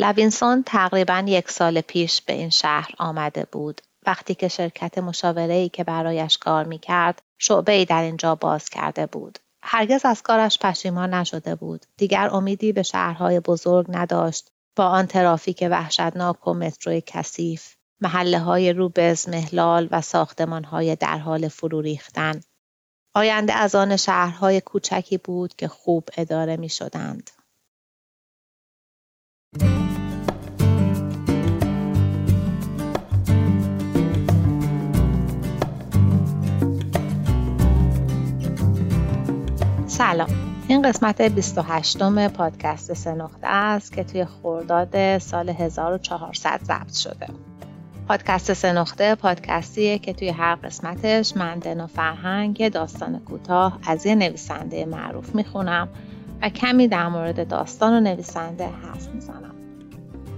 لوینسون تقریبا یک سال پیش به این شهر آمده بود وقتی که شرکت مشاوره که برایش کار می کرد شعبه ای در اینجا باز کرده بود. هرگز از کارش پشیمان نشده بود. دیگر امیدی به شهرهای بزرگ نداشت با آن ترافیک وحشتناک و متروی کثیف محله های رو به اضمحلال و ساختمان های در حال فرو ریختن. آینده از آن شهرهای کوچکی بود که خوب اداره می شدند. سلام. این قسمت 28 م پادکست سنخته است که توی خورداد سال 1400 ضبط شده. پادکست سنخته پادکستیه که توی هر قسمتش من دنا فرهنگ داستان کوتاه از یه نویسنده معروف می‌خونم و کمی در مورد داستان و نویسنده حرف می‌زنم.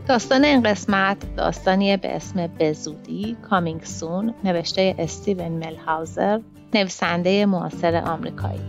داستان این قسمت داستانیه به اسم بزودی کامینگ سون نوشته استیون ملهاوزر نویسنده معاصر آمریکایی.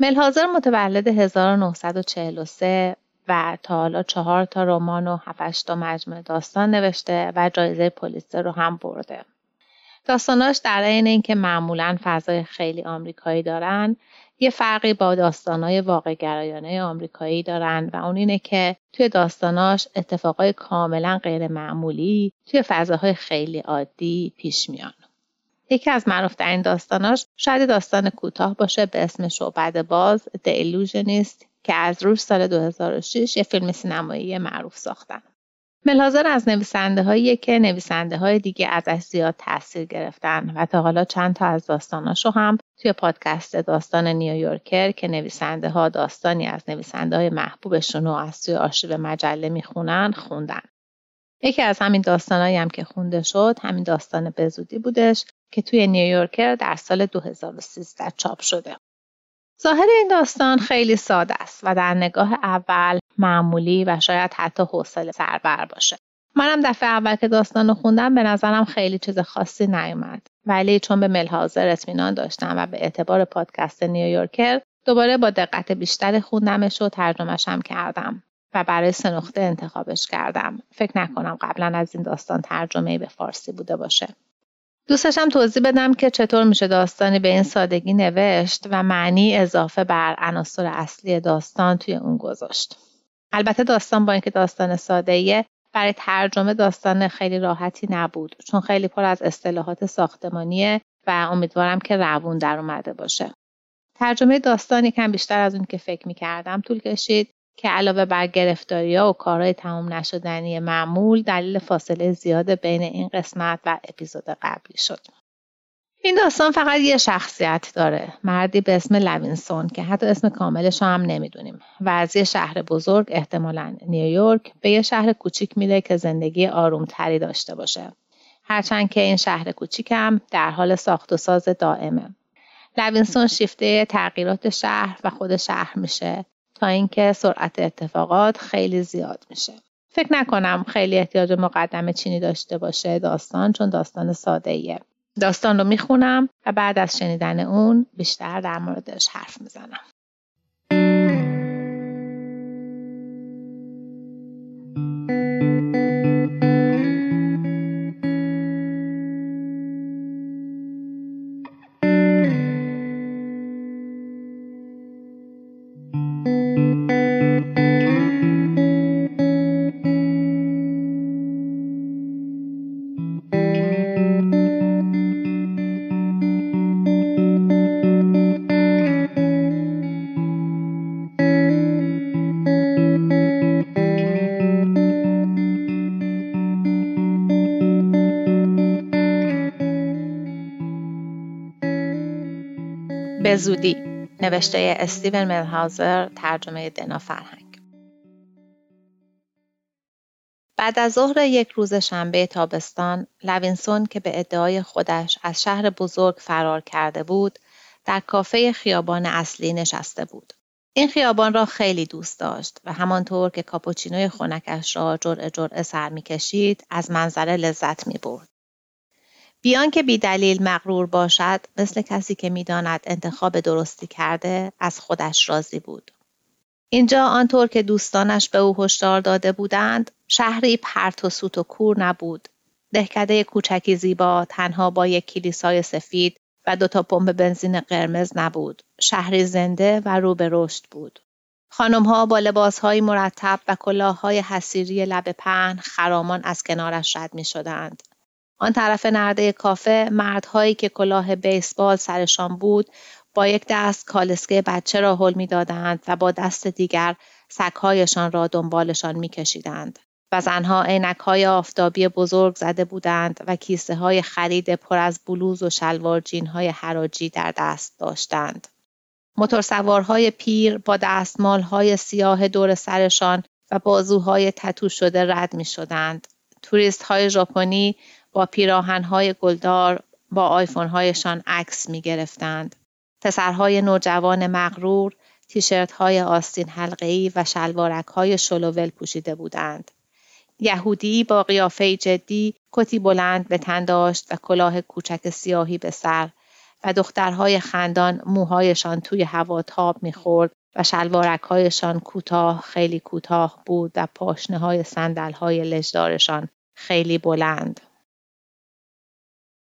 ملحاظر متولد 1943 و تا حالا چهار تا رمان و هفتش تا مجموعه داستان نوشته و جایزه پولیتزر رو هم برده. داستاناش در عین اینکه معمولا فضای خیلی آمریکایی دارن یه فرقی با داستانهای واقع گرایانه آمریکایی دارن و اون اینه که توی داستاناش اتفاقای کاملا غیر معمولی توی فضاهای خیلی عادی پیش میان. یکی از معروفترین داستاناش شاید داستان کوتاه باشه به اسم شعبد باز The Illusionist که از روش سال 2006 یه فیلم سینمایی معروف ساختن. ملحاظر از نویسنده هایی که نویسنده های دیگه ازش زیاد تاثیر گرفتن و تا حالا چند تا از داستاناشو هم توی پادکست داستان نیویورکر که نویسنده ها داستانی از نویسنده های محبوبشون رو از توی آرشیو مجله می‌خونن خوندن. یکی از همین داستانایی هم که خونده شد همین داستان بزودی بودش که توی نیویورکر در سال 2013 چاپ شده. ظاهر این داستان خیلی ساده است و در نگاه اول معمولی و شاید حتی حوصله سربر باشه. منم دفعه اول که داستان رو خوندم به نظرم خیلی چیز خاصی نیومد. ولی چون به ملحاظر اطمینان داشتم و به اعتبار پادکست نیویورکر دوباره با دقت بیشتر خوندمش و ترجمهش هم کردم و برای سنخته انتخابش کردم. فکر نکنم قبلا از این داستان ترجمه به فارسی بوده باشه. دوستشم توضیح بدم که چطور میشه داستانی به این سادگی نوشت و معنی اضافه بر عناصر اصلی داستان توی اون گذاشت. البته داستان با اینکه داستان ساده برای ترجمه داستان خیلی راحتی نبود چون خیلی پر از اصطلاحات ساختمانیه و امیدوارم که روون در اومده باشه. ترجمه داستانی کم بیشتر از اون که فکر می‌کردم طول کشید که علاوه بر گرفتاریا و کارهای تمام نشدنی معمول دلیل فاصله زیاد بین این قسمت و اپیزود قبلی شد. این داستان فقط یه شخصیت داره مردی به اسم لوینسون که حتی اسم کاملش هم نمی‌دونیم. و از یه شهر بزرگ احتمالا نیویورک به یه شهر کوچیک میره که زندگی آرومتری داشته باشه. هرچند که این شهر کوچیک هم در حال ساخت و ساز دائمه. لوینسون شیفته تغییرات شهر و خود شهر میشه. تا اینکه سرعت اتفاقات خیلی زیاد میشه فکر نکنم خیلی احتیاج مقدمه چینی داشته باشه داستان چون داستان ساده ایه. داستان رو می‌خونم و بعد از شنیدن اون بیشتر در موردش حرف می‌زنم زودی نوشته استیون ملهاوزر ترجمه دنا فرهنگ بعد از ظهر یک روز شنبه تابستان لوینسون که به ادعای خودش از شهر بزرگ فرار کرده بود در کافه خیابان اصلی نشسته بود. این خیابان را خیلی دوست داشت و همانطور که کاپوچینوی خونکش را جرعه جرعه سر می‌کشید از منظره لذت می برد. بیان که بی دلیل مغرور باشد مثل کسی که می‌داند انتخاب درستی کرده از خودش راضی بود. اینجا آنطور که دوستانش به او هشدار داده بودند شهری پرت و سوت و کور نبود. دهکده کوچکی زیبا تنها با یک کلیسای سفید و دو تا پمپ بنزین قرمز نبود. شهری زنده و رو به رشد بود. ها با لباسهایی مرتب و کلاههای حسیری لب پهن خرامان از کنارش رد می شدند. آن طرف نرده کافه مردهایی که کلاه بیسبال سرشان بود با یک دست کالسکه بچه را حل دادند و با دست دیگر سگهایشان را دنبالشان میکشیدند و زنها عینک های آفتابی بزرگ زده بودند و کیسه های خرید پر از بلوز و شلوار جین های حراجی در دست داشتند. موتورسوارهای پیر با دستمال های سیاه دور سرشان و بازوهای تتو شده رد می شدند. توریست های ژاپنی با پیراهن های گلدار با آیفون هایشان عکس می گرفتند. پسرهای نوجوان مغرور تیشرت های آستین حلقه‌ای و شلوارک های شلوول پوشیده بودند. یهودی با قیافه جدی کتی بلند به تن داشت و کلاه کوچک سیاهی به سر و دخترهای خندان موهایشان توی هوا تاب می‌خورد و شلوارکهایشان کوتاه خیلی کوتاه بود و پاشنه های سندل های لجدارشان خیلی بلند.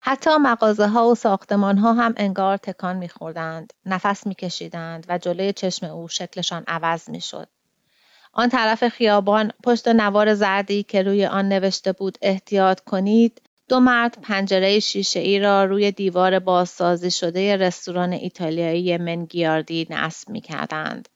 حتی مغازه ها و ساختمان ها هم انگار تکان میخوردند، نفس میکشیدند و جلوی چشم او شکلشان عوض می‌شد. آن طرف خیابان پشت نوار زردی که روی آن نوشته بود احتیاط کنید دو مرد پنجره شیشه ای را روی دیوار بازسازی شده رستوران ایتالیایی منگیاردی نصب می کردند.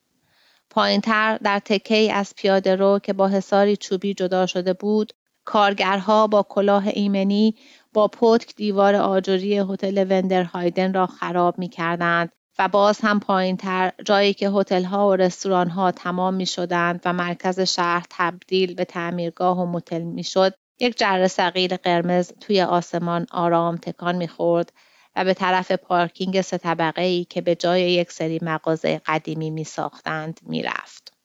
پایینتر در تکه از پیاده رو که با حساری چوبی جدا شده بود کارگرها با کلاه ایمنی با پتک دیوار آجوری هتل وندر هایدن را خراب می کردند و باز هم پایین تر جایی که هتل ها و رستوران ها تمام می شدند و مرکز شهر تبدیل به تعمیرگاه و متل می شد یک جره صغیر قرمز توی آسمان آرام تکان می خورد و به طرف پارکینگ سه طبقه ای که به جای یک سری مغازه قدیمی می ساختند می رفت.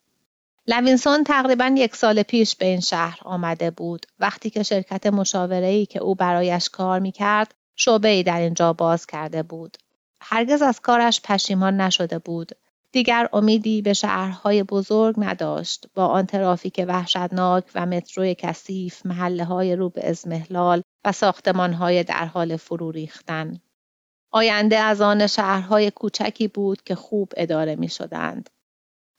لوینسون تقریبا یک سال پیش به این شهر آمده بود وقتی که شرکت مشاوره ای که او برایش کار می کرد شعبه ای در اینجا باز کرده بود. هرگز از کارش پشیمان نشده بود. دیگر امیدی به شهرهای بزرگ نداشت با آن ترافیک وحشتناک و متروی کثیف محله های رو به اضمحلال و ساختمان های در حال فرو ریختن. آینده از آن شهرهای کوچکی بود که خوب اداره می شدند.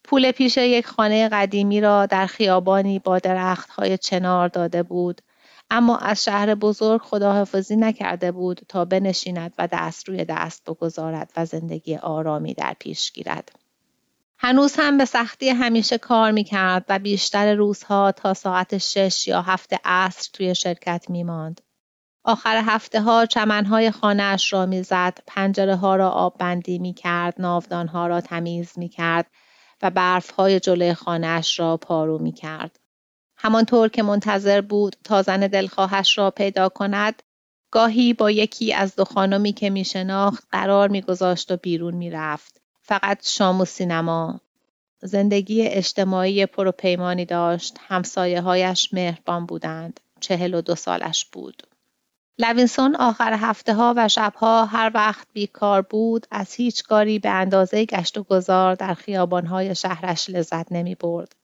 پول پیش یک خانه قدیمی را در خیابانی با درختهای چنار داده بود اما از شهر بزرگ خداحافظی نکرده بود تا بنشیند و دست روی دست بگذارد و زندگی آرامی در پیش گیرد. هنوز هم به سختی همیشه کار می کرد و بیشتر روزها تا ساعت شش یا هفت عصر توی شرکت می ماند. آخر هفته ها چمنهای خانهاش را می‌زد، پنجره ها را آب بندی می کرد، ناودان ها را تمیز می کرد و برف های جلوی خانهاش را پارو می کرد. همانطور که منتظر بود تا زن دلخواهش را پیدا کند گاهی با یکی از دو خانمی که می شناخت قرار میگذاشت و بیرون می رفت. فقط شام و سینما. زندگی اجتماعی پروپیمانی داشت. همسایه هایش مهربان بودند. چهل و دو سالش بود. لوینسون آخر هفته ها و شبها هر وقت بیکار بود از هیچ کاری به اندازه گشت و گذار در خیابان های شهرش لذت نمی برد.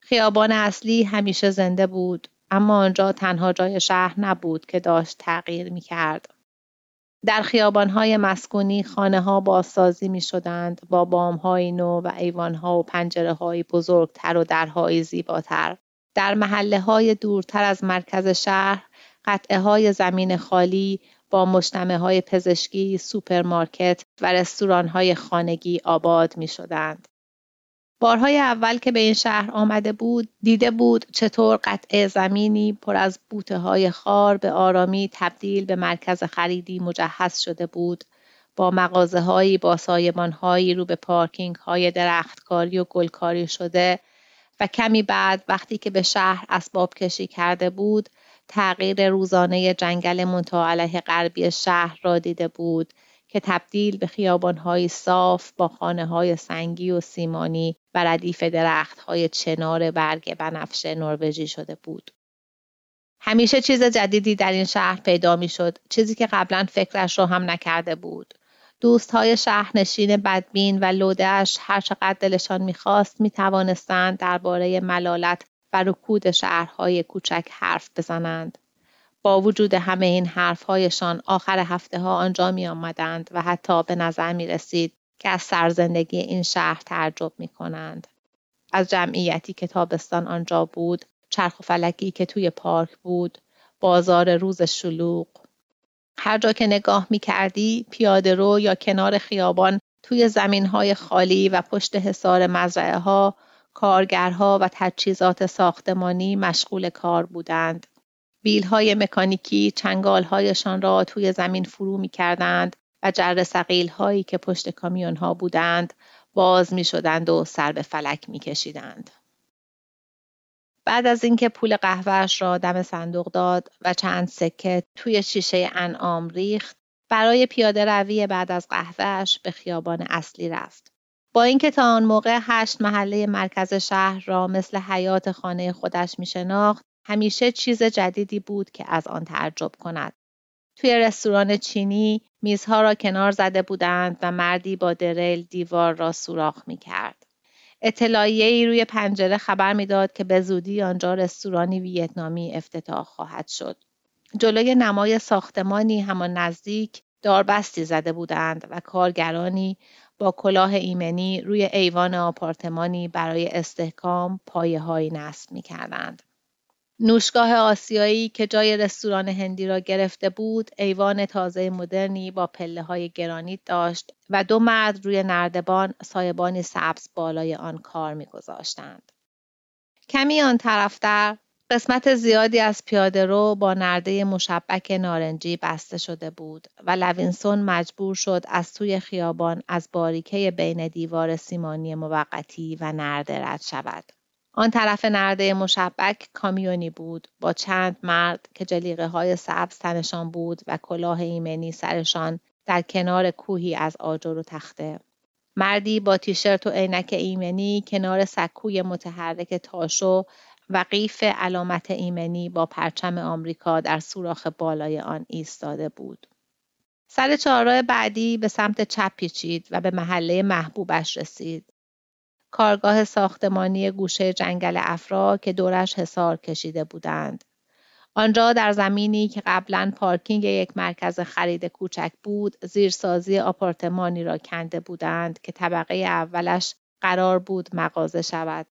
خیابان اصلی همیشه زنده بود اما آنجا تنها جای شهر نبود که داشت تغییر می کرد. در خیابانهای مسکونی خانه ها بازسازی می شدند با بام های نو و ایوان ها و پنجره های بزرگتر و درهای زیباتر. در محله های دورتر از مرکز شهر قطعه های زمین خالی با مجتمع های پزشکی، سوپرمارکت و رستوران های خانگی آباد می شدند. بارهای اول که به این شهر آمده بود دیده بود چطور قطعه زمینی پر از بوته های خار به آرامی تبدیل به مرکز خریدی مجهز شده بود با مغازه هایی با سایبان هایی رو به پارکینگ های درختکاری و گلکاری شده و کمی بعد وقتی که به شهر اسباب کشی کرده بود تغییر روزانه جنگل منتها علیه غربی شهر را دیده بود که تبدیل به خیابانهای صاف با خانه های سنگی و سیمانی و ردیف درخت های چنار برگ بنفشه نروژی شده بود. همیشه چیز جدیدی در این شهر پیدا می شد چیزی که قبلا فکرش را هم نکرده بود. دوست های شهرنشین بدبین و لودهش هر چقدر دلشان می‌خواست می توانستند درباره ملالت و رکود شهرهای کوچک حرف بزنند. با وجود همه این حرفهایشان آخر هفته ها آنجا می آمدند و حتی به نظر می رسید که از سرزندگی این شهر تعجب می کنند. از جمعیتی که تابستان آنجا بود، چرخ و فلکی که توی پارک بود، بازار روز شلوغ. هر جا که نگاه می کردی، پیاده رو یا کنار خیابان توی زمین های خالی و پشت حصار مزرعه ها، کارگرها و تجهیزات ساختمانی مشغول کار بودند. های مکانیکی چنگالهایشان را توی زمین فرو می کردند و جر سقیل هایی که پشت کامیون ها بودند باز می شدند و سر به فلک می کشیدند. بعد از اینکه پول قهوهش را دم صندوق داد و چند سکه توی شیشه انعام ریخت برای پیاده روی بعد از قهوهش به خیابان اصلی رفت. با اینکه تا آن موقع هشت محله مرکز شهر را مثل حیات خانه خودش می شناخت همیشه چیز جدیدی بود که از آن تعجب کند. توی رستوران چینی میزها را کنار زده بودند و مردی با دریل دیوار را سوراخ می کرد. اطلاعیه ای روی پنجره خبر می‌داد که به زودی آنجا رستورانی ویتنامی افتتاح خواهد شد. جلوی نمای ساختمانی همان نزدیک داربستی زده بودند و کارگرانی با کلاه ایمنی روی ایوان آپارتمانی برای استحکام پایه های نصب می کردند. فروشگاه آسیایی که جای رستوران هندی را گرفته بود ایوان تازه مدرنی با پله های گرانیت داشت و دو مرد روی نردبان سایبانی سبز بالای آن کار میگذاشتند کمی آن طرفتر قسمت زیادی از پیاده رو با نرده مشبک نارنجی بسته شده بود و لوینسون مجبور شد از توی خیابان از باریکه بین دیوار سیمانی موقتی و نرده رد شود. آن طرف نرده مشبک کامیونی بود با چند مرد که جلیقه های سبز تنشان بود و کلاه ایمنی سرشان در کنار کوهی از آجر و تخته. مردی با تیشرت و عینک ایمنی کنار سکوی متحرک تاشو و قیف علامت ایمنی با پرچم آمریکا در سوراخ بالای آن ایستاده بود. سر چهارراه بعدی به سمت چپ پیچید و به محله محبوبش رسید. کارگاه ساختمانی گوشه جنگل افرا که دورش حصار کشیده بودند. آنجا در زمینی که قبلا پارکینگ یک مرکز خرید کوچک بود زیرسازی آپارتمانی را کنده بودند که طبقه اولش قرار بود مغازه شود.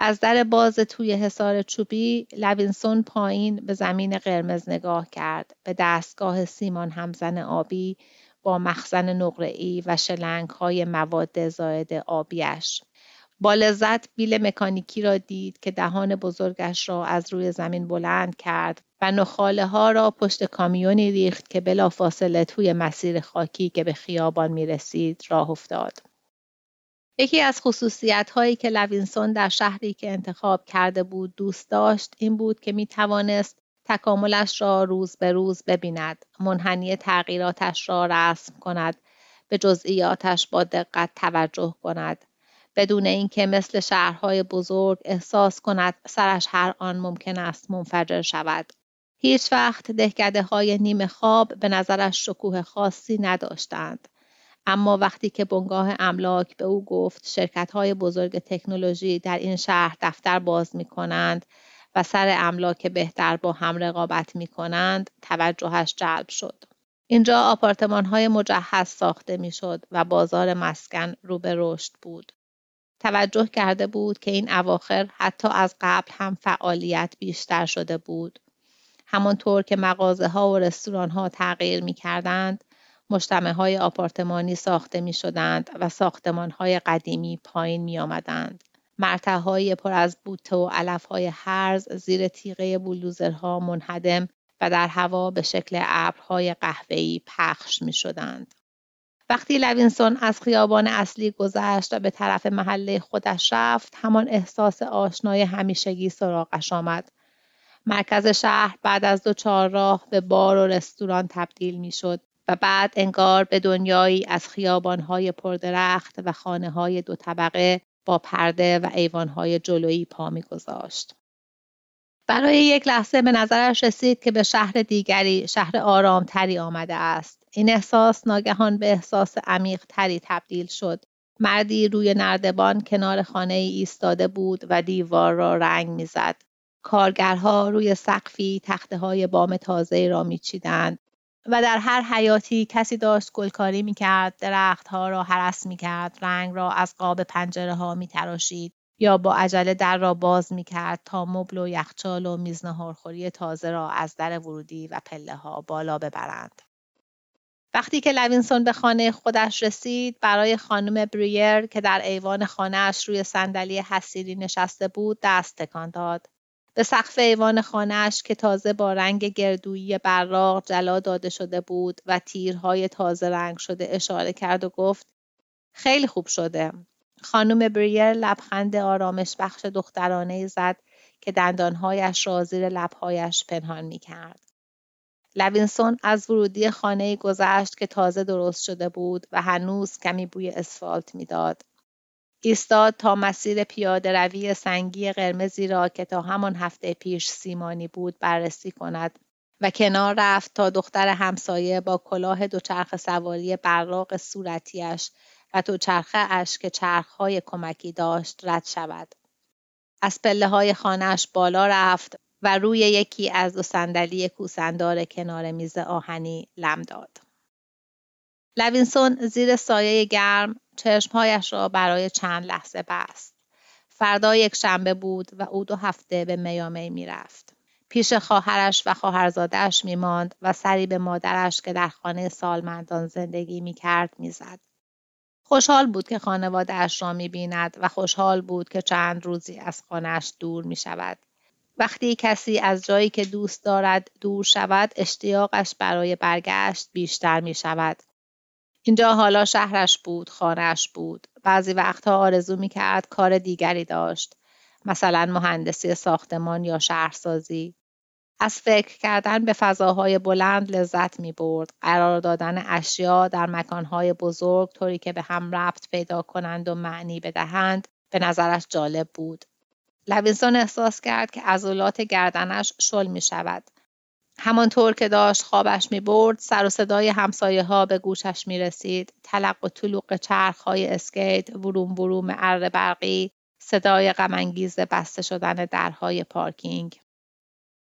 از در باز توی حصار چوبی لوینسون پایین به زمین قرمز نگاه کرد به دستگاه سیمان همزن آبی با مخزن نقره‌ای و های مواد زائد آبیش. با لذت بیل مکانیکی را دید که دهان بزرگش را از روی زمین بلند کرد و نخاله ها را پشت کامیونی ریخت که بلافاصله توی مسیر خاکی که به خیابان می رسید راه افتاد. یکی از خصوصیت هایی که لوینسون در شهری که انتخاب کرده بود دوست داشت این بود که می توانست تکاملش را روز به روز ببیند منحنی تغییراتش را رسم کند به جزئیاتش با دقت توجه کند. بدون اینکه مثل شهرهای بزرگ احساس کند سرش هر آن ممکن است منفجر شود. هیچ وقت دهکده های نیمه خواب به نظرش شکوه خاصی نداشتند. اما وقتی که بنگاه املاک به او گفت شرکت های بزرگ تکنولوژی در این شهر دفتر باز می کنند و سر املاک بهتر با هم رقابت می کنند توجهش جلب شد. اینجا آپارتمان های مجهز ساخته می شد و بازار مسکن رو به رشد بود. توجه کرده بود که این اواخر حتی از قبل هم فعالیت بیشتر شده بود. همانطور که مغازه ها و رستوران ها تغییر می کردند، مجتمع های آپارتمانی ساخته می شدند و ساختمان های قدیمی پایین می آمدند. مرتهای پر از بوته و علفهای هرز زیر تیغه بولدوزرها منهدم و در هوا به شکل ابرهای قهوه‌ای پخش می شدند. وقتی لوینسون از خیابان اصلی گذشت و به طرف محله خودش رفت همان احساس آشنای همیشگی سراغش آمد مرکز شهر بعد از دو چهار راه به بار و رستوران تبدیل می شد و بعد انگار به دنیایی از خیابانهای پردرخت و خانه های دو طبقه با پرده و ایوانهای جلویی پا میگذاشت. برای یک لحظه به نظرش رسید که به شهر دیگری شهر آرامتری آمده است. این احساس ناگهان به احساس عمیق تری تبدیل شد. مردی روی نردبان کنار خانه ای ایستاده بود و دیوار را رنگ می‌زد. کارگرها روی سقفی تخته های بام تازه را میچیدند و در هر حیاتی کسی داشت گلکاری می‌کرد درختها را حرس می‌کرد رنگ را از قاب پنجره ها میتراشید یا با عجله در را باز می‌کرد تا مبل و یخچال و میز نهارخوری تازه را از در ورودی و پله ها بالا ببرند. وقتی که لوینسون به خانه خودش رسید برای خانم بریر که در ایوان خانهاش روی صندلی حصیری نشسته بود دست تکان داد. به سقف ایوان خانهاش که تازه با رنگ گردویی براق جلا داده شده بود و تیرهای تازه رنگ شده اشاره کرد و گفت خیلی خوب شده. خانم بریر لبخند آرامش بخش دخترانه زد که دندانهایش را زیر لبهایش پنهان می کرد. لوینسون از ورودی خانه گذشت که تازه درست شده بود و هنوز کمی بوی آسفالت می‌داد. ایستاد تا مسیر پیاده روی سنگی قرمزی را که تا همان هفته پیش سیمانی بود بررسی کند و کنار رفت تا دختر همسایه با کلاه دوچرخه سواری براق صورتیش و دوچرخه اش که چرخهای کمکی داشت رد شود. از پله های خانهش بالا رفت و روی یکی از دو صندلی کوسندار کنار میز آهنی لم داد. لوینسون زیر سایه گرم چشمهایش را برای چند لحظه بست. فردا یکشنبه بود و او دو هفته به میامی می‌رفت. پیش خواهرش و خواهرزادهش میماند و سری به مادرش که در خانه سالمندان زندگی می‌کرد می‌زد. خوشحال بود که خانوادهاش را می‌بیند و خوشحال بود که چند روزی از خانهاش دور می شود. وقتی کسی از جایی که دوست دارد دور شود اشتیاقش برای برگشت بیشتر می شود. اینجا حالا شهرش بود، خانهش بود. بعضی وقتها آرزو می کرد کار دیگری داشت. مثلا مهندسی ساختمان یا شهرسازی. از فکر کردن به فضاهای بلند لذت می برد. قرار دادن اشیا در مکانهای بزرگ طوری که به هم ربط پیدا کنند و معنی بدهند به نظرش جالب بود. لوینسون احساس کرد که عضلات گردنش شل می شود. همانطور که داشت خوابش می برد سر و صدای همسایه ها به گوشش می رسید تلق و طلوق چرخ های اسکیت وروم وروم اره برقی صدای غمانگیز بسته شدن درهای پارکینگ.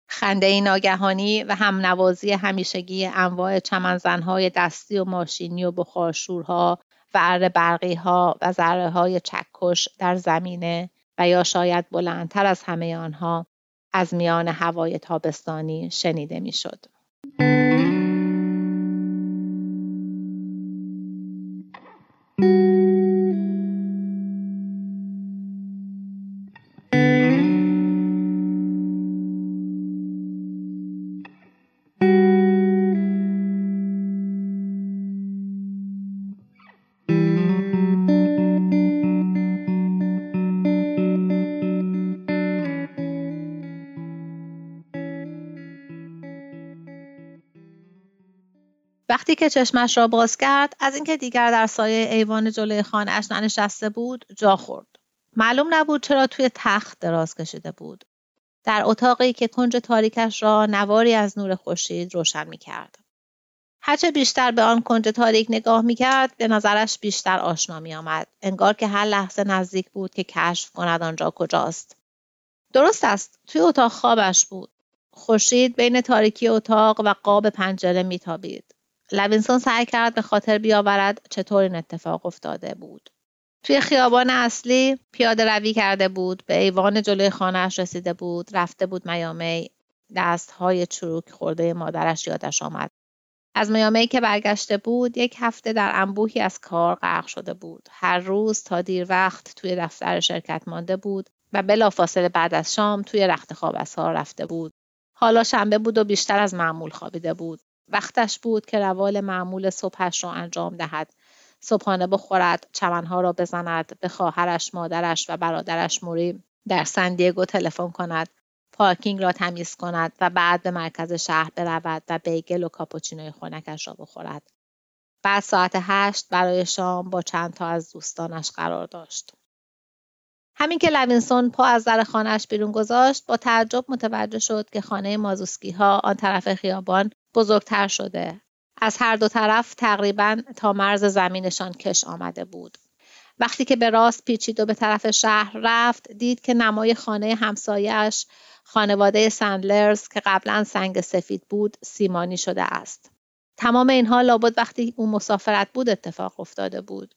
خنده ناگهانی و هم نوازی همیشگی انواع چمنزنهای دستی و ماشینی و بخارشورها و اره برقی ها و ذره های چکش در زمینه و یا شاید بلندتر از همه آنها از میان هوای تابستانی شنیده می‌شد. وقتی که چشمش را باز کرد از اینکه دیگر در سایه ایوان جلوی خانهاش ننشسته بود جا خورد معلوم نبود چرا توی تخت دراز کشیده بود در اتاقی که کنج تاریکش را نواری از نور خورشید روشن می کرد. هرچه بیشتر به آن کنج تاریک نگاه می کرد به نظرش بیشتر آشنا می آمد. انگار که هر لحظه نزدیک بود که کشف کند آنجا کجاست. درست است توی اتاق خوابش بود. خورشید بین تاریکی اتاق و قاب پنجره میتابید. لوینسون سعی کرد به خاطر بیاورد چطور این اتفاق افتاده بود. توی خیابان اصلی پیاده روی کرده بود به ایوان جلوی خانهاش رسیده بود رفته بود میامی. دستهای چروک خورده مادرش یادش آمد. از میامی که برگشته بود یک هفته در انبوهی از کار غرق شده بود. هر روز تا دیر وقت توی دفتر شرکت مانده بود و بلافاصله بعد از شام توی رخت خواب ها رفته بود. حالا شنبه بود و بیشتر از معمول خوابیده بود. وقتش بود که روال معمول صبحش را انجام دهد. صبحانه بخورد چمنها را بزند به خواهرش مادرش و برادرش موری در سن دیگو تلفن کند پارکینگ را تمیز کند و بعد به مرکز شهر برود و بیگل و کاپوچینوی خنکش را بخورد. بعد ساعت هشت برای شام با چند تا از دوستانش قرار داشت. همین که لوینسون پا از در خانهاش بیرون گذاشت با تعجب متوجه شد که خانه مازوسکی ها آن طرف خیابان بزرگتر شده. از هر دو طرف تقریبا تا مرز زمینشان کش آمده بود. وقتی که به راست پیچید و به طرف شهر رفت دید که نمای خانه همسایش خانواده سندلرز که قبلا سنگ سفید بود سیمانی شده است. تمام اینها لابد وقتی او مسافرت بود اتفاق افتاده بود.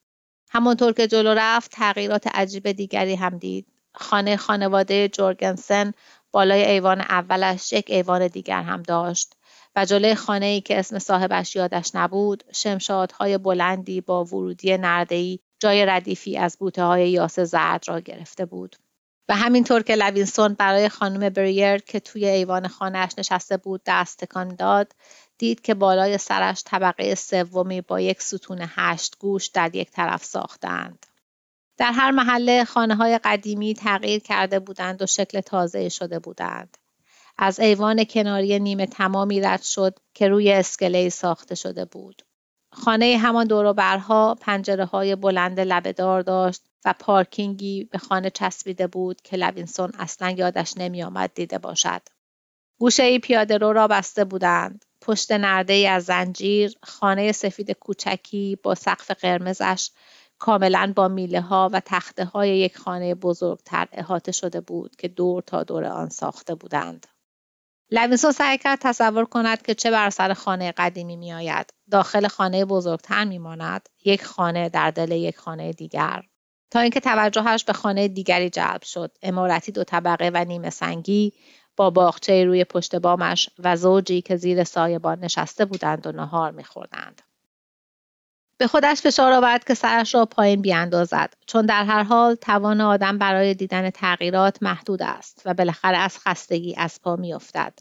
همانطور که جلو رفت تغییرات عجیب دیگری هم دید. خانه خانواده جورگنسن بالای ایوان اولش یک ایوان دیگر هم داشت. و جلوی خانه ای که اسم صاحبش یادش نبود شمشادهای بلندی با ورودی نرده ای جای ردیفی از بوته های یاس زرد را گرفته بود و همینطور که لوینسون برای خانم بریر که توی ایوان خانهش نشسته بود دست تکان داد دید که بالای سرش طبقه سومی با یک ستون هشت گوش در یک طرف ساختند. در هر محله خانه های قدیمی تغییر کرده بودند و شکل تازه شده بودند. از ایوان کناری نیمه تمامی رد شد که روی اسکله ساخته شده بود. خانه همان دوروبرها پنجره های بلند لبهدار داشت و پارکینگی به خانه چسبیده بود که لوینسون اصلا یادش نمی دیده باشد. گوشه ای پیاده رو را بسته بودند. پشت نرده ای از زنجیر خانه سفید کوچکی با سقف قرمزش کاملا با میله ها و تخته های یک خانه بزرگتر احاطه شده بود که دور تا دور آن ساخته بودند. لوینسون سعی کرد تصور کند که چه بر سر خانه قدیمی می آید. داخل خانه بزرگتر می ماند. یک خانه در دل یک خانه دیگر. تا اینکه توجهش به خانه دیگری جلب شد. عمارتی دو طبقه و نیمه سنگی با باغچه روی پشت بامش و زوجی که زیر سایبان نشسته بودند و نهار میخوردند. به خودش فشار آورد که سرش را پایین بیاندازد چون در هر حال توان آدم برای دیدن تغییرات محدود است و بالاخره از خستگی از پا میافتد.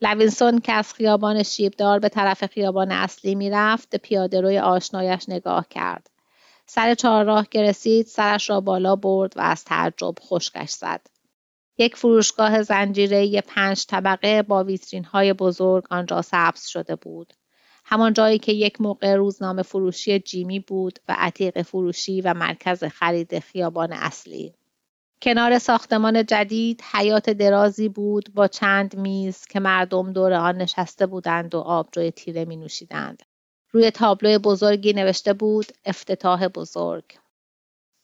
لوینسون که از خیابان شیبدار به طرف خیابان اصلی می‌رفت به پیاده روی آشنایش نگاه کرد. سر چهارراه که رسید سرش را بالا برد و از تعجب خشکش زد. یک فروشگاه زنجیره پنج طبقه با ویترین های بزرگ آنجا سبز شده بود. همان جایی که یک موقع روزنامه فروشی جیمی بود و عتیق فروشی و مرکز خرید خیابان اصلی. کنار ساختمان جدید حیات درازی بود با چند میز که مردم دور آن نشسته بودند و آبجوی تیره می نوشیدند. روی تابلو بزرگی نوشته بود افتتاح بزرگ.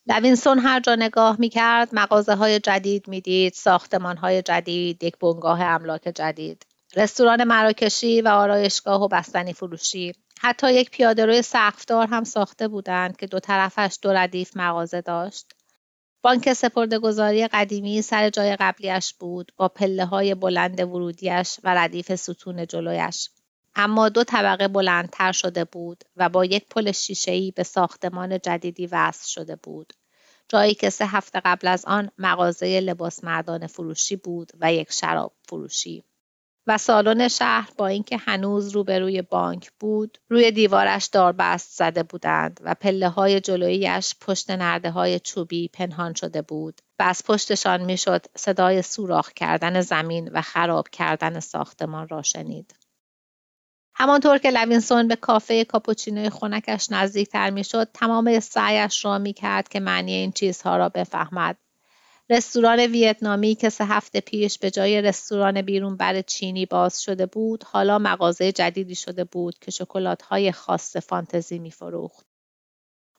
لوینسون هر جا نگاه می کرد مغازه های جدید می دید، ساختمان های جدید، یک بنگاه املاک جدید. رستوران مراکشی و آرایشگاه و بستنی فروشی حتی یک پیاده روی سقفدار هم ساخته بودند که دو طرفش دو ردیف مغازه داشت. بانک گذاری قدیمی سر جای قبلیش بود با پله های بلند ورودیش و ردیف ستون جلویش. اما دو طبقه بلندتر شده بود و با یک پل شیشه‌ای به ساختمان جدیدی وصل شده بود. جایی که سه هفته قبل از آن مغازه لباس مردان فروشی بود و یک شراب فروشی. و سالن شهر با اینکه هنوز روبروی بانک بود روی دیوارش داربست زده بودند و پله های جلویش پشت نرده های چوبی پنهان شده بود و از پشتشان می‌شد صدای سوراخ کردن زمین و خراب کردن ساختمان را شنید. همانطور که لوینسون به کافه کاپوچینوی خونکش نزدیکتر می‌شد تمام سعیش را می‌کرد که معنی این چیزها را بفهمد رستوران ویتنامی که سه هفته پیش به جای رستوران بیرون بر چینی باز شده بود حالا مغازه جدیدی شده بود که های خاص فانتزی میفروخت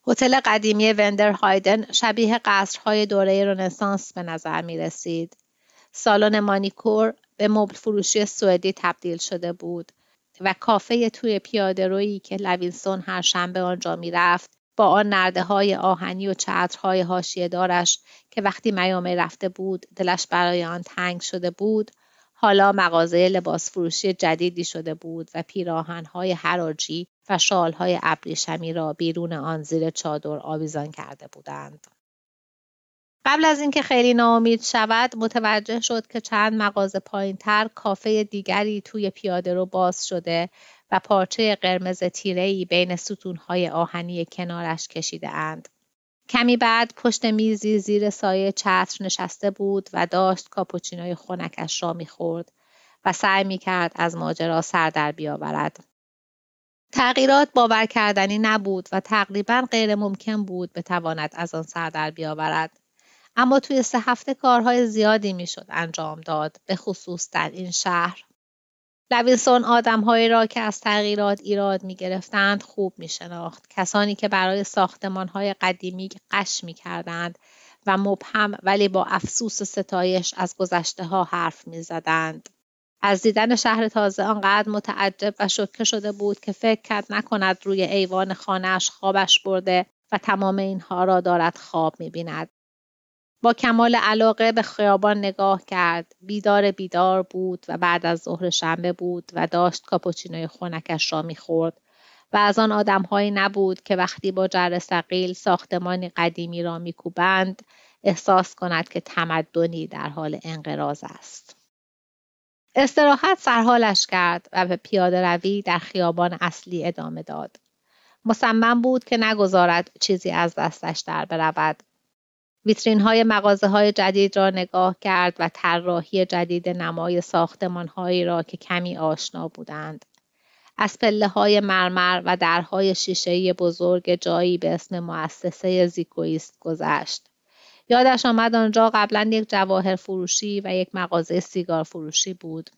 هتل قدیمی وندر هایدن شبیه قصرهای دوره رنسانس به نظر می رسید. سالن مانیکور به مبل فروشی سوئدی تبدیل شده بود و کافه توی پیاده روی که لوینسون هر شنبه آنجا می‌رفت با آن نرده های آهنی و چترهای حاشیه دارش که وقتی میامه رفته بود دلش برای آن تنگ شده بود حالا مغازه لباس فروشی جدیدی شده بود و پیراهنهای حراجی و شالهای ابریشمی را بیرون آن زیر چادر آویزان کرده بودند. قبل از اینکه خیلی ناامید شود متوجه شد که چند مغازه پایینتر کافه دیگری توی پیاده رو باز شده و پارچه قرمز تیرهی بین ستونهای آهنی کنارش کشیده اند. کمی بعد پشت میزی زیر سایه چتر نشسته بود و داشت کاپوچینوی خونکش را می‌خورد و سعی می‌کرد از ماجرا سر در بیاورد. تغییرات باور کردنی نبود و تقریبا غیر ممکن بود بتواند از آن سر در بیاورد. اما توی سه هفته کارهای زیادی می‌شد انجام داد به خصوص در این شهر. لوینسون آدمهایی را که از تغییرات ایراد می گرفتند خوب می شناخت. کسانی که برای ساختمان های قدیمی غش می کردند و مبهم ولی با افسوس و ستایش از گذشته ها حرف می زدند. از دیدن شهر تازه آنقدر متعجب و شکه شده بود که فکر کرد نکند روی ایوان خانهاش خوابش برده و تمام اینها را دارد خواب می بیند. با کمال علاقه به خیابان نگاه کرد. بیدار بیدار بود و بعد از ظهر شنبه بود و داشت کاپوچینوی خونکش را می‌خورد و از آن آدمهایی نبود که وقتی با جر سقیل ساختمانی قدیمی را میکوبند احساس کند که تمدنی در حال انقراض است. استراحت سرحالش کرد و به پیاده روی در خیابان اصلی ادامه داد. مصمم بود که نگذارد چیزی از دستش در برود ویترین های مغازه های جدید را نگاه کرد و طراحی جدید نمای ساختمان هایی را که کمی آشنا بودند. از پله های مرمر و درهای شیشهی بزرگ جایی به اسم مؤسسه زیکویست گذشت. یادش آمد آنجا قبلا یک جواهر فروشی و یک مغازه سیگار فروشی بود.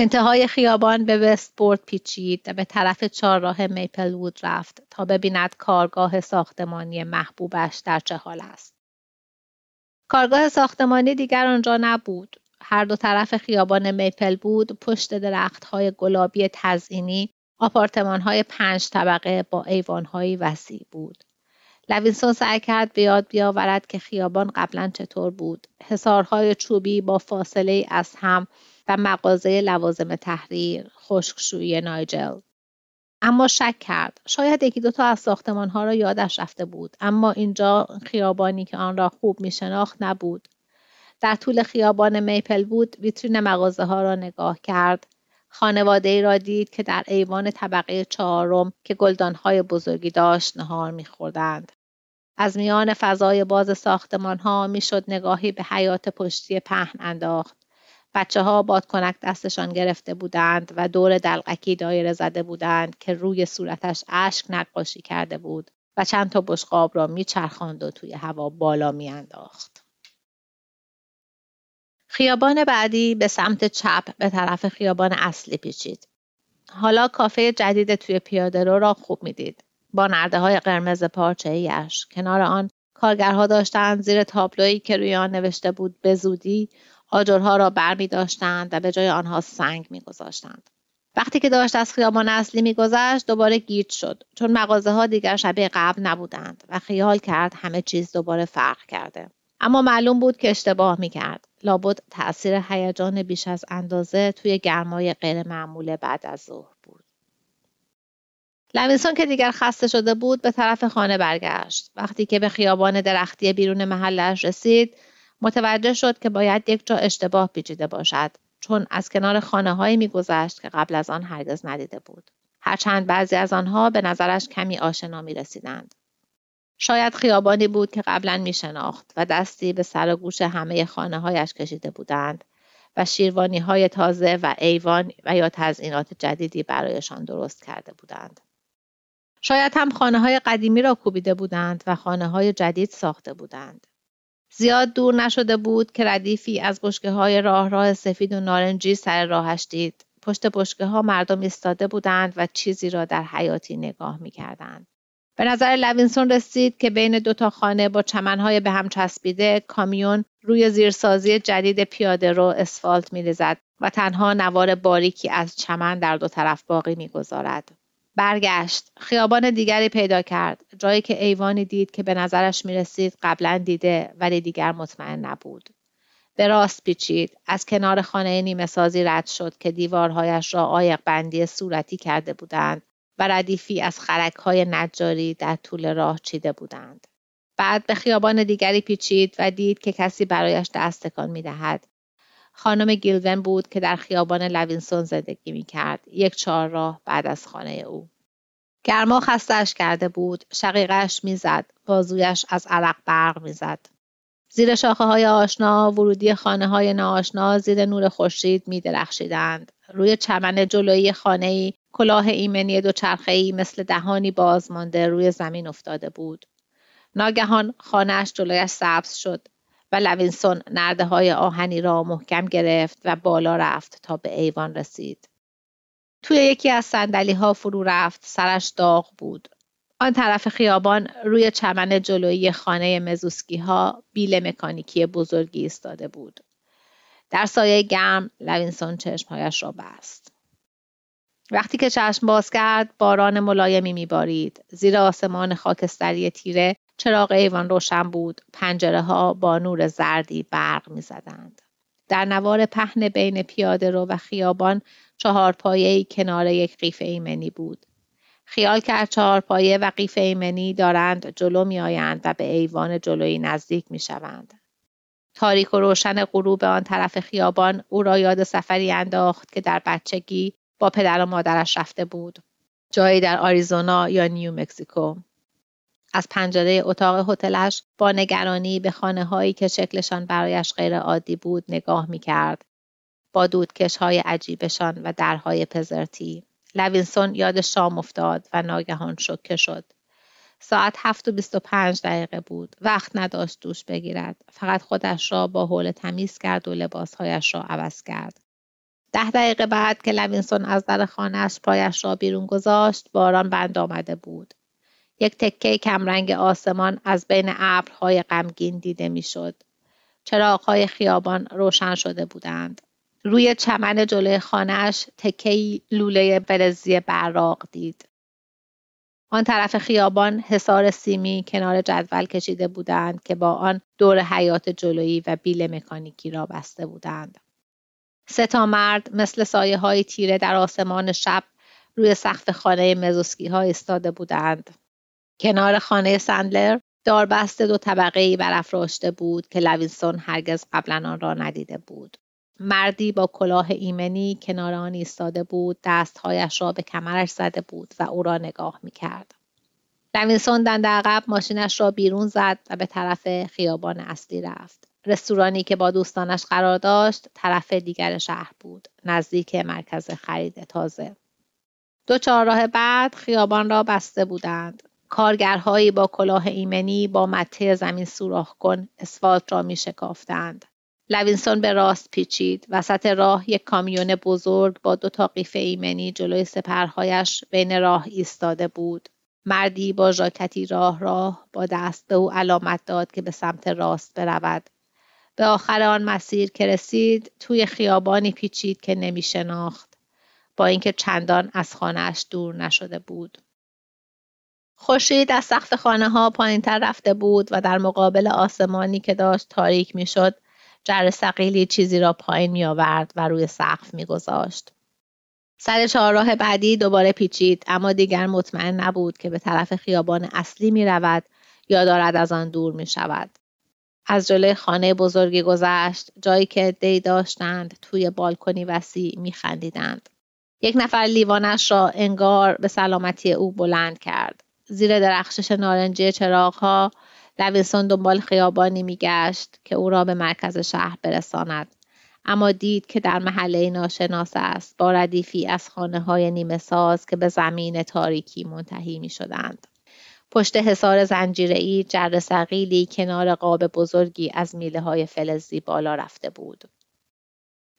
انتهای خیابان به وستپورت پیچید و به طرف چهارراه میپل وود رفت تا ببیند کارگاه ساختمانی محبوبش در چه حال است. کارگاه ساختمانی دیگر آنجا نبود. هر دو طرف خیابان میپل بود پشت درختهای گلابی تزئینی های پنج طبقه با ایوانهایی وسیع بود. لوینسون سعی کرد به یاد بیاورد که خیابان قبلا چطور بود. حصارهای چوبی با فاصله از هم و مغازه لوازم تحریر خشکشویی نایجل. اما شک کرد. شاید یکی دوتا از ساختمان ها را یادش رفته بود اما اینجا خیابانی که آن را خوب می شناخت نبود. در طول خیابان میپل بود ویترین مغازه ها را نگاه کرد. خانواده ای را دید که در ایوان طبقه چهارم که گلدان های بزرگی داشت نهار میخوردند. از میان فضای باز ساختمان ها می‌شد نگاهی به حیات پشتی پهن انداخت. بچه ها بادکنک دستشان گرفته بودند و دور دلقکی دایره زده بودند که روی صورتش اشک نقاشی کرده بود و چند تا بشقاب را میچرخاند و توی هوا بالا میانداخت. خیابان بعدی به سمت چپ به طرف خیابان اصلی پیچید. حالا کافه جدید توی پیاده رو را خوب می‌دید. با نرده های قرمز پارچه ایش. کنار آن کارگرها داشتند زیر تابلویی که روی آن نوشته بود به زودی آجرها را بر می داشتند و به جای آنها سنگ می گذاشتند. وقتی که داشت از خیابان اصلی میگذشت دوباره گیج شد چون مغازه ها دیگر شبیه قبل نبودند و خیال کرد همه چیز دوباره فرق کرده اما معلوم بود که اشتباه می کرد. لابد تأثیر هیجان بیش از اندازه توی گرمای غیر معمول بعد از ظهر بود. لوینسون که دیگر خسته شده بود به طرف خانه برگشت. وقتی که به خیابان درختی بیرون محلش رسید متوجه شد که باید یک جا اشتباه پیچیده باشد چون از کنار خانه هایی میگذشت که قبل از آن هرگز ندیده بود. هرچند بعضی از آنها به نظرش کمی آشنا می رسیدند. شاید خیابانی بود که قبلا می شناخت و دستی به سر و گوش همه خانه هایش کشیده بودند و شیروانی های تازه و ایوان و یا تزئینات جدیدی برایشان درست کرده بودند. شاید هم خانه های قدیمی را کوبیده بودند و خانه های جدید ساخته بودند. زیاد دور نشده بود که ردیفی از بشکه های راه راه سفید و نارنجی سر راهش دید. پشت بشکه ها مردم ایستاده بودند و چیزی را در حیاطی نگاه می کردند. به نظر لوینسون رسید که بین دو تا خانه با چمنهای به هم چسبیده کامیون روی زیرسازی جدید پیاده رو اسفالت میریزد و تنها نوار باریکی از چمن در دو طرف باقی می‌گذارد برگشت. خیابان دیگری پیدا کرد. جایی که ایوانی دید که به نظرش می رسید قبلا دیده ولی دیگر مطمئن نبود. به راست پیچید. از کنار خانه نیمه سازی رد شد که دیوارهایش را عایق بندی صورتی کرده بودند و ردیفی از خرک های نجاری در طول راه چیده بودند. بعد به خیابان دیگری پیچید و دید که کسی برایش دست تکان می دهد. خانم گیلون بود که در خیابان لوینسون زندگی می کرد. یک چهار راه بعد از خانه او. گرما خستش کرده بود. شقیقه‌ش می‌زد. بازویش از عرق برق می‌زد. زیر شاخه های آشنا ورودی خانه های ناآشنا زیر نور خورشید می درخشیدند. روی چمن جلویی خانه ای کلاه ایمنی دوچرخه ای مثل دهانی بازمانده روی زمین افتاده بود. ناگهان خانهاش جلویش سبز شد و لوینسون نرده های آهنی را محکم گرفت و بالا رفت تا به ایوان رسید. توی یکی از صندلی ها فرو رفت سرش داغ بود. آن طرف خیابان روی چمن جلویی خانه مزوسکی ها بیل مکانیکی بزرگی ایستاده بود. در سایه گرم لوینسون چشمهایش را بست. وقتی که چشم باز کرد باران ملایمی میبارید. زیر آسمان خاکستری تیره چراغ ایوان روشن بود. پنجره ها با نور زردی برق می‌زدند. در نوار پهن بین پیاده رو و خیابان چهار پایه کنار یک قیف ایمنی بود. خیال کرد چهار پایه و قیف ایمنی دارند جلو می آیند و به ایوان جلویی نزدیک می شوند. تاریک و روشن غروب آن طرف خیابان او را یاد سفری انداخت که در بچگی با پدر و مادرش رفته بود. جایی در آریزونا یا نیو مکزیکو. از پنجره اتاق هتلش با نگرانی به خانه هایی که شکلشان برایش غیر عادی بود نگاه می کرد. با دودکش های عجیبشان و درهای پزرتی. لوینسون یاد شام افتاد و ناگهان شوکه شد. ساعت هفت و بیست و پنج دقیقه بود. وقت نداشت دوش بگیرد. فقط خودش را با حوله تمیز کرد و لباسهایش را عوض کرد. ده دقیقه بعد که لوینسون از در خانهاش پایش را بیرون گذاشت باران بند آمده بود. یک تکه کمرنگ آسمان از بین ابرهای غمگین دیده می‌شد. چراغهای خیابان روشن شده بودند. روی چمن جلوی خانهاش تکه لوله فلزی براق دید. آن طرف خیابان حصار سیمی کنار جدول کشیده بودند که با آن دور حیات جلویی و بیل مکانیکی را بسته بودند. سه تا مرد مثل سایه های تیره در آسمان شب روی سقف خانه مزوسکی ها ایستاده بودند. کنار خانه سندلر داربست دو طبقه ای برافراشته بود که لوینسون هرگز قبلا آن را ندیده بود. مردی با کلاه ایمنی کنار آن ایستاده بود دستهایش را به کمرش زده بود و او را نگاه می کرد. لوینسون دنده عقب ماشینش را بیرون زد و به طرف خیابان اصلی رفت. رستورانی که با دوستانش قرار داشت طرف دیگر شهر بود نزدیک مرکز خرید تازه دو چهارراه بعد خیابان را بسته بودند کارگرهایی با کلاه ایمنی با مته زمین سوراخ کن اسفالت را می شکافتند. لوینسون به راست پیچید. وسط راه یک کامیون بزرگ با دو تا قیف ایمنی جلوی سپرهایش بین راه ایستاده بود. مردی با ژاکتی راه راه با دست به او علامت داد که به سمت راست برود. به آخر آن مسیر که رسید توی خیابانی پیچید که نمی شناخت. با اینکه چندان از خانهاش دور نشده بود. خورشید از سقف خانه ها پایین تر رفته بود و در مقابل آسمانی که داشت تاریک می شد جر سقیلی چیزی را پایین می آورد و روی سقف می گذاشت. سر چهارراه بعدی دوباره پیچید اما دیگر مطمئن نبود که به طرف خیابان اصلی می رود یا دارد از آن دور می شود. از جلوی خانه بزرگی گذشت جایی که دی داشتند توی بالکنی وسیع می خندیدند. یک نفر لیوانش را انگار به سلامتی او بلند کرد. زیر درخشش نارنجی چراغها لوینسون دنبال خیابانی میگشت که او را به مرکز شهر برساند اما دید که در محله ناشناس است با ردیفی از خانه های نیمه ساز که به زمین تاریکی منتهی می شدند. پشت حصار زنجیری جرثقیلی کنار قاب بزرگی از میله های فلزی بالا رفته بود.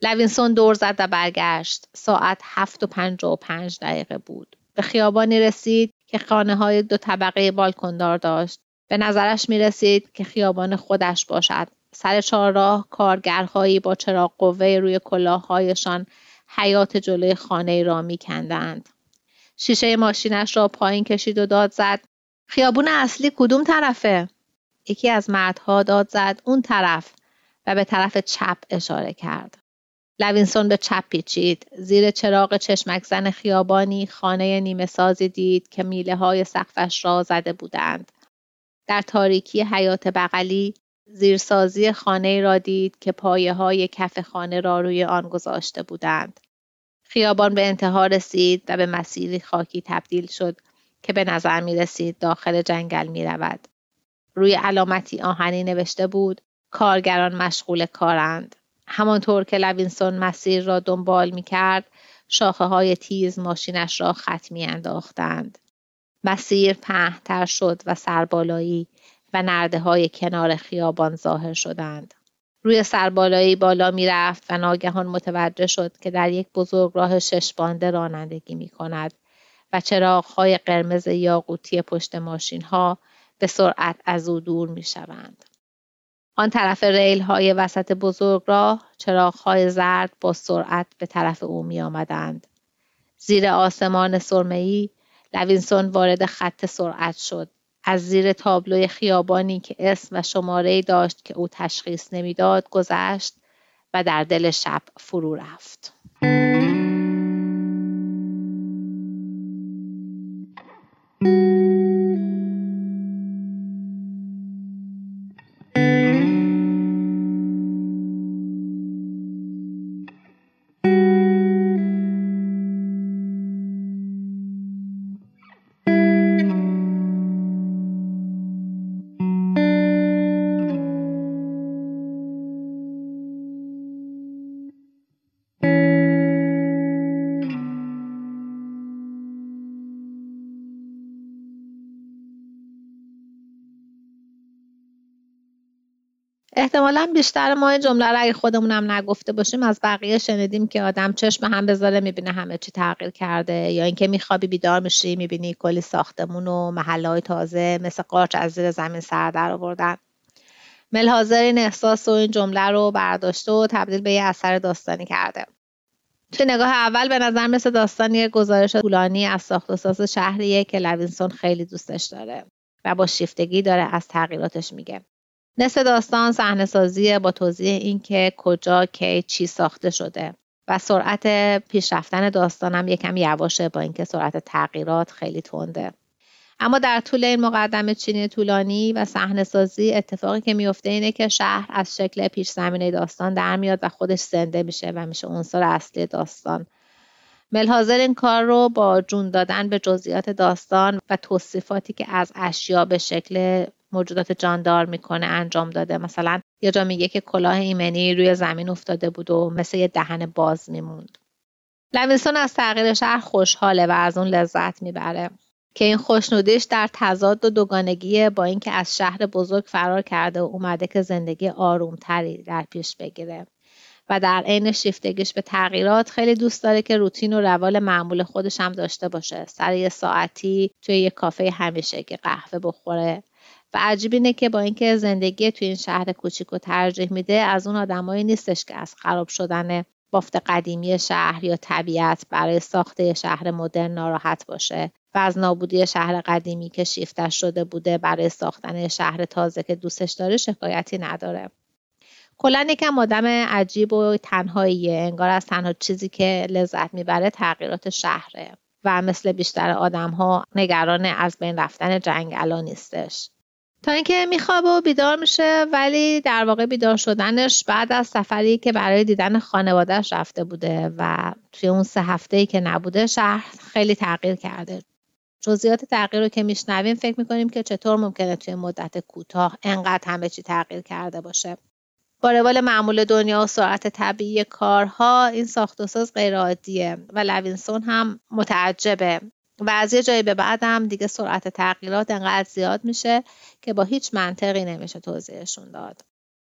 لوینسون دور زد و برگشت. ساعت هفت و پنج و پنج دقیقه بود. به خیابانی رسید که خانه های دو طبقه بالکندار داشت. به نظرش می رسید که خیابان خودش باشد. سر چهارراه کارگرهایی با چراغ قوه روی کلاههایشان حیات جلوی خانه را می کندند. شیشه ماشینش را پایین کشید و داد زد. خیابون اصلی کدوم طرفه؟ یکی از مردها داد زد اون طرف و به طرف چپ اشاره کرد. لوینسون به چپ پیچید. زیر چراغ چشمک زن خیابانی خانه نیمه سازی دید که میله های سقفش را زده بودند. در تاریکی حیات بغلی زیرسازی خانه را دید که پایه های کف خانه را روی آن گذاشته بودند. خیابان به انتها رسید و به مسیری خاکی تبدیل شد که به نظر می رسید داخل جنگل می رود. روی علامتی آهنی نوشته بود کارگران مشغول کارند. همانطور که لوینسون مسیر را دنبال می کرد شاخه های تیز ماشینش را خط می انداختند. مسیر پهتر شد و سربالایی و نرده های کنار خیابان ظاهر شدند. روی سربالایی بالا می رفت و ناگهان متوجه شد که در یک بزرگ راه شش بانده رانندگی می کند و چراغ های قرمز یاقوتی پشت ماشین ها به سرعت از او دور می شوند. آن طرف ریل های وسط بزرگ راه چراغ های زرد با سرعت به طرف او می آمدند. زیر آسمان سرمه‌ای لوینسون وارد خط سرعت شد. از زیر تابلوی خیابانی که اسم و شماره داشت که او تشخیص نمی‌داد گذشت و در دل شب فرو رفت. احتمالا بیشتر ما این جمله رو اگه خودمونم نگفته باشیم از بقیه شنیدیم که آدم چشم هم بذاره می‌بینه همه چی تغییر کرده. یا اینکه میخوابی بیدار میشی می‌بینی کلی ساختمون و محلهای تازه مثل قارچ از زیر زمین سر در آوردن. ملحاظر این احساس و این جمله رو برداشته و تبدیل به یه اثر داستانی کرده. توی نگاه اول به نظر مثل داستانی گزارش طولانی از ساخت و ساز شهریه که لوینسون خیلی دوستش داره و با شیفتگی داره از تغییراتش میگه. نصف داستان صحنه سازی با توضیح اینکه کجا کی چی ساخته شده و سرعت پیشرفتن داستانم یکم یواشه با اینکه سرعت تغییرات خیلی تنده. اما در طول این مقدمه چینی طولانی و صحنه سازی اتفاقی که میفته اینه که شهر از شکل پیش زمینه داستان در میاد و خودش زنده میشه و میشه عنصر اصلی داستان. ملحاظر این کار رو با جون دادن به جزئیات داستان و توصیفاتی که از اشیا به شکل موجودات جاندار می‌کنه انجام داده. مثلا یه جا میگه که کلاه ایمنی روی زمین افتاده بود و مثل یه دهن باز میموند. لوینسون از تغییر شهر خوشحاله و از اون لذت می‌بره. که این خوشنودیش در تضاد و دوگانگی با اینکه از شهر بزرگ فرار کرده و اومده که زندگی آرومتری در پیش بگیره. و در عین شیفتگیش به تغییرات خیلی دوست داره که روتین و روال معمول خودش هم داشته باشه. سر یه ساعتی توی یه کافه همیشه که قهوه بخوره. و عجیب اینه که با اینکه زندگی توی این شهر کوچیک و ترجیح میده از اون آدمایی نیستش که از خراب شدن بافت قدیمی شهر یا طبیعت برای ساخته شهر مدرن ناراحت باشه و از نابودی شهر قدیمی که شیفتش شده بوده برای ساختن شهر تازه که دوستش داره شکایتی نداره. کلا یکم آدم عجیب و تنهاییه انگار از تنها چیزی که لذت می‌بره تغییرات شهره و مثل بیشتر آدم ها نگران از بین رفتن جنگلا نیستش. تا اینکه میخوابه و بیدار میشه ولی در واقع بیدار شدنش بعد از سفری که برای دیدن خانوادهش رفته بوده و توی اون سه هفته که نبوده شهر خیلی تغییر کرده. جزئیات تغییر رو که میشنویم فکر می‌کنیم که چطور ممکنه توی مدت کوتاه انقدر همه چی تغییر کرده باشه. با روال معمول دنیا و سرعت طبیعی کارها این ساخت و ساز غیرعادیه و لوینسون هم متعجبه. و از یه جایی به بعدم دیگه سرعت تغییرات انقدر زیاد میشه که با هیچ منطقی نمیشه توضیحشون داد.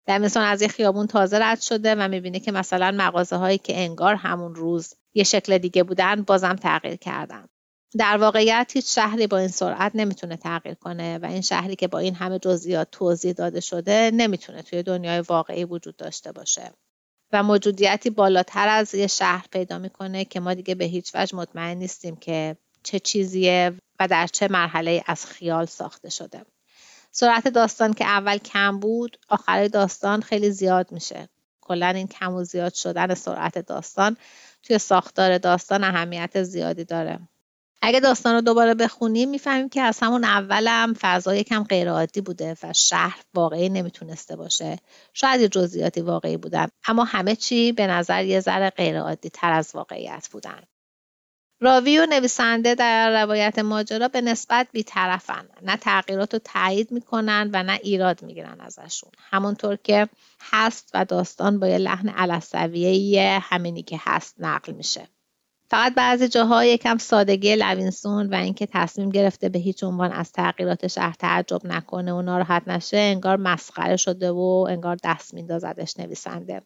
لوینسون از یه خیابون تازه رد شده و می‌بینه که مثلا مغازه هایی که انگار همون روز یه شکل دیگه بودن بازم تغییر کردن. در واقعیت هیچ شهری با این سرعت نمی‌تونه تغییر کنه و این شهری که با این همه جزئیات توضیح داده شده نمی‌تونه توی دنیای واقعی وجود داشته باشه و موجودیتی بالاتر از یه شهر پیدا می‌کنه که ما دیگه به هیچ وجه مطمئن نیستیم که چه چیزیه و در چه مرحله از خیال ساخته شده. سرعت داستان که اول کم بود آخر داستان خیلی زیاد میشه. کلا این کم و زیاد شدن سرعت داستان توی ساختار داستان اهمیت زیادی داره. اگه داستان رو دوباره بخونیم می‌فهمیم که از همون اولم فضا یکم غیرعادی بوده و شهر واقعی نمی‌تونسته باشه. شاید یه جزئیاتی واقعی بودن اما همه چی به نظر یه ذره غیرعادی تر از واقعیت بودن. راوی و نویسنده در روایت ماجرا به نسبت بیطرفن. نه تغییرات رو تایید می‌کنن و نه ایراد می‌گیرن ازشون. همونطور که هست و داستان با یه لحن علصویه همینی که هست نقل میشه. فقط بعضی جاها یکم سادگی لوینسون و اینکه تصمیم گرفته به هیچ عنوان از تغییرات شهر تعجب نکنه و ناراحت نشه انگار مسخره شده و انگار دست میندازدش نویسنده.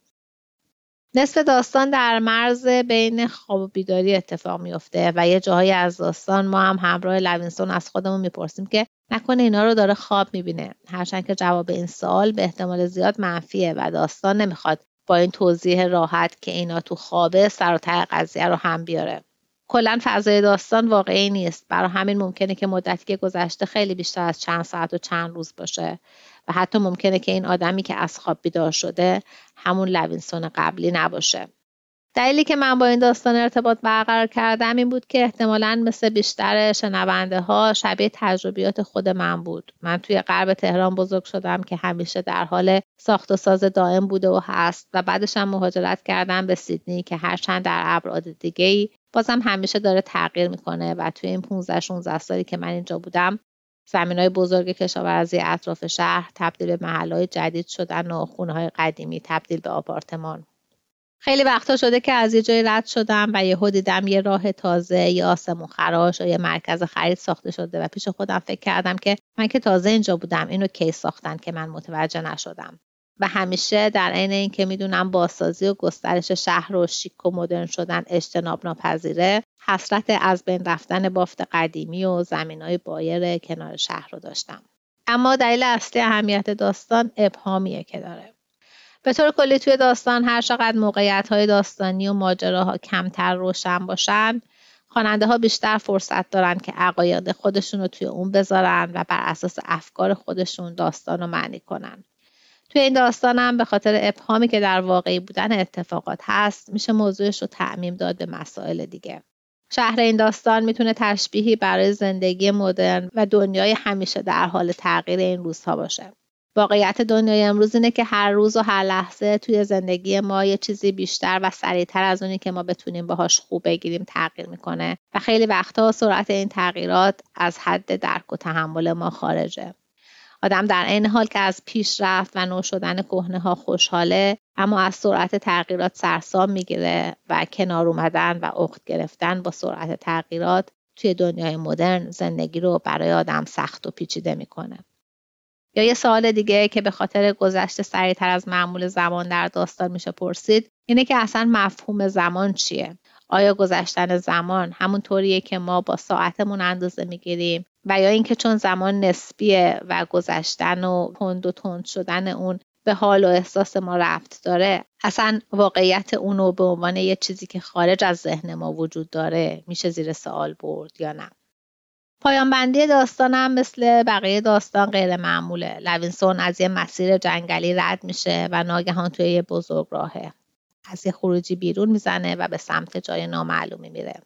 نصف داستان در مرز بین خواب و بیداری اتفاق میفته و یه جاهایی از داستان ما هم همراه لوینسون از خودمون می‌پرسیم که نکنه اینا رو داره خواب می‌بینه. هرچند که جواب این سوال به احتمال زیاد منفیه و داستان نمی‌خواد با این توضیح راحت که اینا تو خوابه سر و قضیه رو هم بیاره. کلا فضای داستان واقعی نیست. برای همین ممکنه که مدتی که گذشته خیلی بیشتر از چند ساعت و چند روز باشه. و حتی ممکنه که این آدمی که از خواب بیدار شده همون لوینسون قبلی نباشه. دلیلی که من با این داستان ارتباط برقرار کردم این بود که احتمالا مثل بیشتر شنونده ها شبیه تجربیات خود من بود. من توی غرب تهران بزرگ شدم که همیشه در حال ساخت و ساز دائم بوده و هست و بعدش هم مهاجرت کردم به سیدنی که هرچند در ابعاد دیگه ای بازم همیشه داره تغییر می‌کنه و توی این 15 16 سالی که من اینجا بودم زمین های بزرگ کشاورزی اطراف شهر تبدیل به محل جدید شدن و خونه های قدیمی تبدیل به آپارتمان. خیلی وقتا شده که از یه جای رد شدم و یهو دیدم یه راه تازه یا آسمون خراش و یه مرکز خرید ساخته شده و پیش خودم فکر کردم که من که تازه اینجا بودم اینو کی ساختن که من متوجه نشدم. و همیشه در عین اینکه می‌دونم بازسازی و گسترش شهر و شیک و مدرن شدن اجتناب ناپذیره حسرت از بین رفتن بافت قدیمی و زمین های بایر کنار شهر رو داشتم. اما دلیل اصلی اهمیت داستان ابهامیه که داره. به طور کلی توی داستان هر چقدر موقعیت های داستانی و ماجراها کمتر روشن باشن خواننده ها بیشتر فرصت دارن که عقاید خودشون رو توی اون بذارن و بر اساس افکار خودشون داستان رو معنی کنن. توی این داستانم به خاطر ابهامی که در واقعی بودن اتفاقات هست میشه موضوعش رو تعمیم داد به مسائل دیگه. شهر این داستان می‌تونه تشبیهی برای زندگی مدرن و دنیای همیشه در حال تغییر این روزها باشه. واقعیت دنیای امروز اینه که هر روز و هر لحظه توی زندگی ما یه چیزی بیشتر و سریعتر از اونی که ما بتونیم باهاش خوب بگیریم تغییر می‌کنه و خیلی وقتها سرعت این تغییرات از حد درک و تحمل ما خارجه. آدم در این حال که از پیشرفت و نو شدن کهنه ها خوشحاله اما از سرعت تغییرات سرسام می‌گیره و کنار اومدن و اخت گرفتن با سرعت تغییرات توی دنیای مدرن زندگی رو برای آدم سخت و پیچیده می‌کنه. یا یه سوال دیگه که به خاطر گذشته سریعتر از معمول زمان در داستان میشه پرسید اینه که اصلا مفهوم زمان چیه؟ آیا گذشتن زمان همون طوریه که ما با ساعتمون اندازه می‌گیریم و یا اینکه چون زمان نسبیه و گذشتن و تند و تند شدن اون به حال و احساس ما رفت داره اصلا واقعیت اونو به عنوان یه چیزی که خارج از ذهن ما وجود داره میشه زیر سوال برد یا نه؟ پایان بندی داستانم مثل بقیه داستان غیر معموله. لوینسون از یه مسیر جنگلی رد میشه و ناگهان توی یه بزرگ راهه. از یه خروجی بیرون می‌زنه و به سمت جای نامعلومی میره.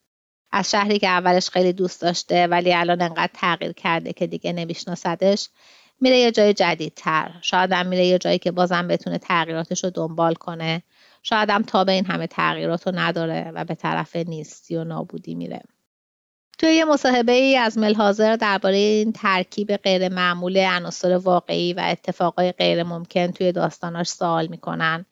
از شهری که اولش خیلی دوست داشته ولی الان انقدر تغییر کرده که دیگه نمیشناسدش میره یه جای جدیدتر. شاید هم میره یه جایی که بازم بتونه تغییراتش رو دنبال کنه. شاید هم تا به این همه تغییرات رو نداره و به طرف نیستی و نابودی میره. توی یه مصاحبه ای از ملحاظر درباره این ترکیب غیر معمول عناصر واقعی و اتفاقای غیر ممکن توی داستاناش سوال می‌کنن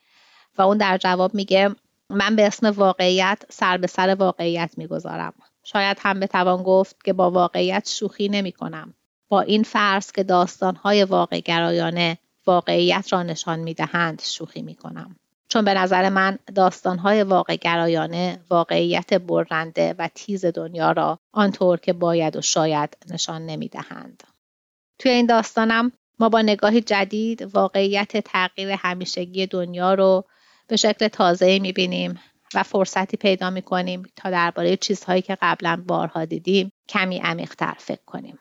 و اون در جواب میگه من به اسم واقعیت سر به سر واقعیت می‌گذارم شاید هم بتوان گفت که با واقعیت شوخی نمی کنم. با این فرض که داستانهای واقع گرایانه واقعیت را نشان می دهند شوخی می کنم. چون به نظر من داستانهای واقع گرایانه واقعیت برنده و تیز دنیا را آنطور که باید و شاید نشان نمی دهند. توی این داستانم ما با نگاهی جدید واقعیت تغییر همیشگی دنیا رو به شکل تازه می‌بینیم و فرصتی پیدا می‌کنیم تا درباره چیزهایی که قبلا بارها دیدیم کمی عمیقتر فکر کنیم.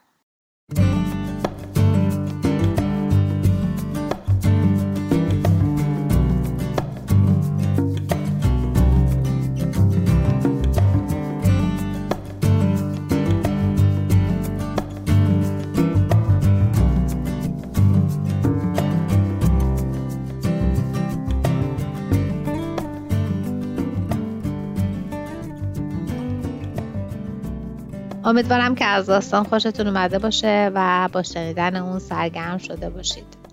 امیدوارم که از داستان خوشتون اومده باشه و با شنیدن اون سرگرم شده باشید.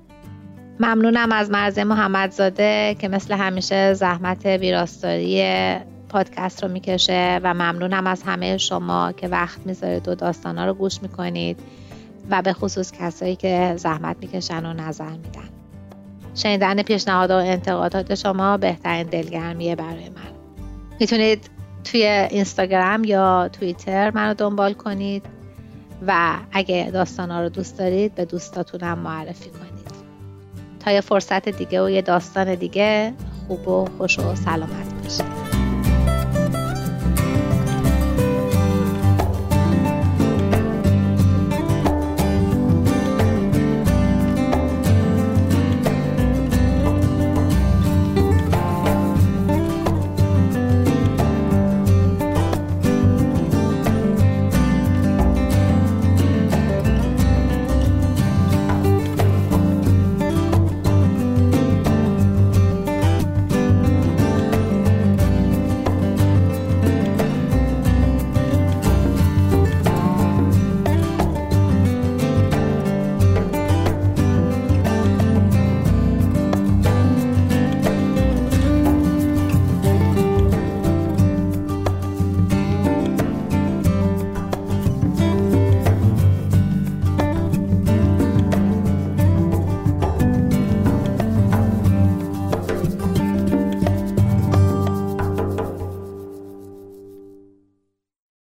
ممنونم از مرزه محمدزاده که مثل همیشه زحمت ویراستاری پادکست رو می‌کشه و ممنونم از همه شما که وقت می‌ذارید و داستانا رو گوش می‌کنید و به خصوص کسایی که زحمت می‌کشن و نظر میدن. شنیدن پیشنهاد و انتقادات شما بهترین دلگرمیه برای من. می‌تونید توی اینستاگرام یا توییتر منو دنبال کنید و اگه داستانا رو دوست دارید به دوستاتونم معرفی کنید. تا یه فرصت دیگه و یه داستان دیگه خوب و خوش و سلامت باشید.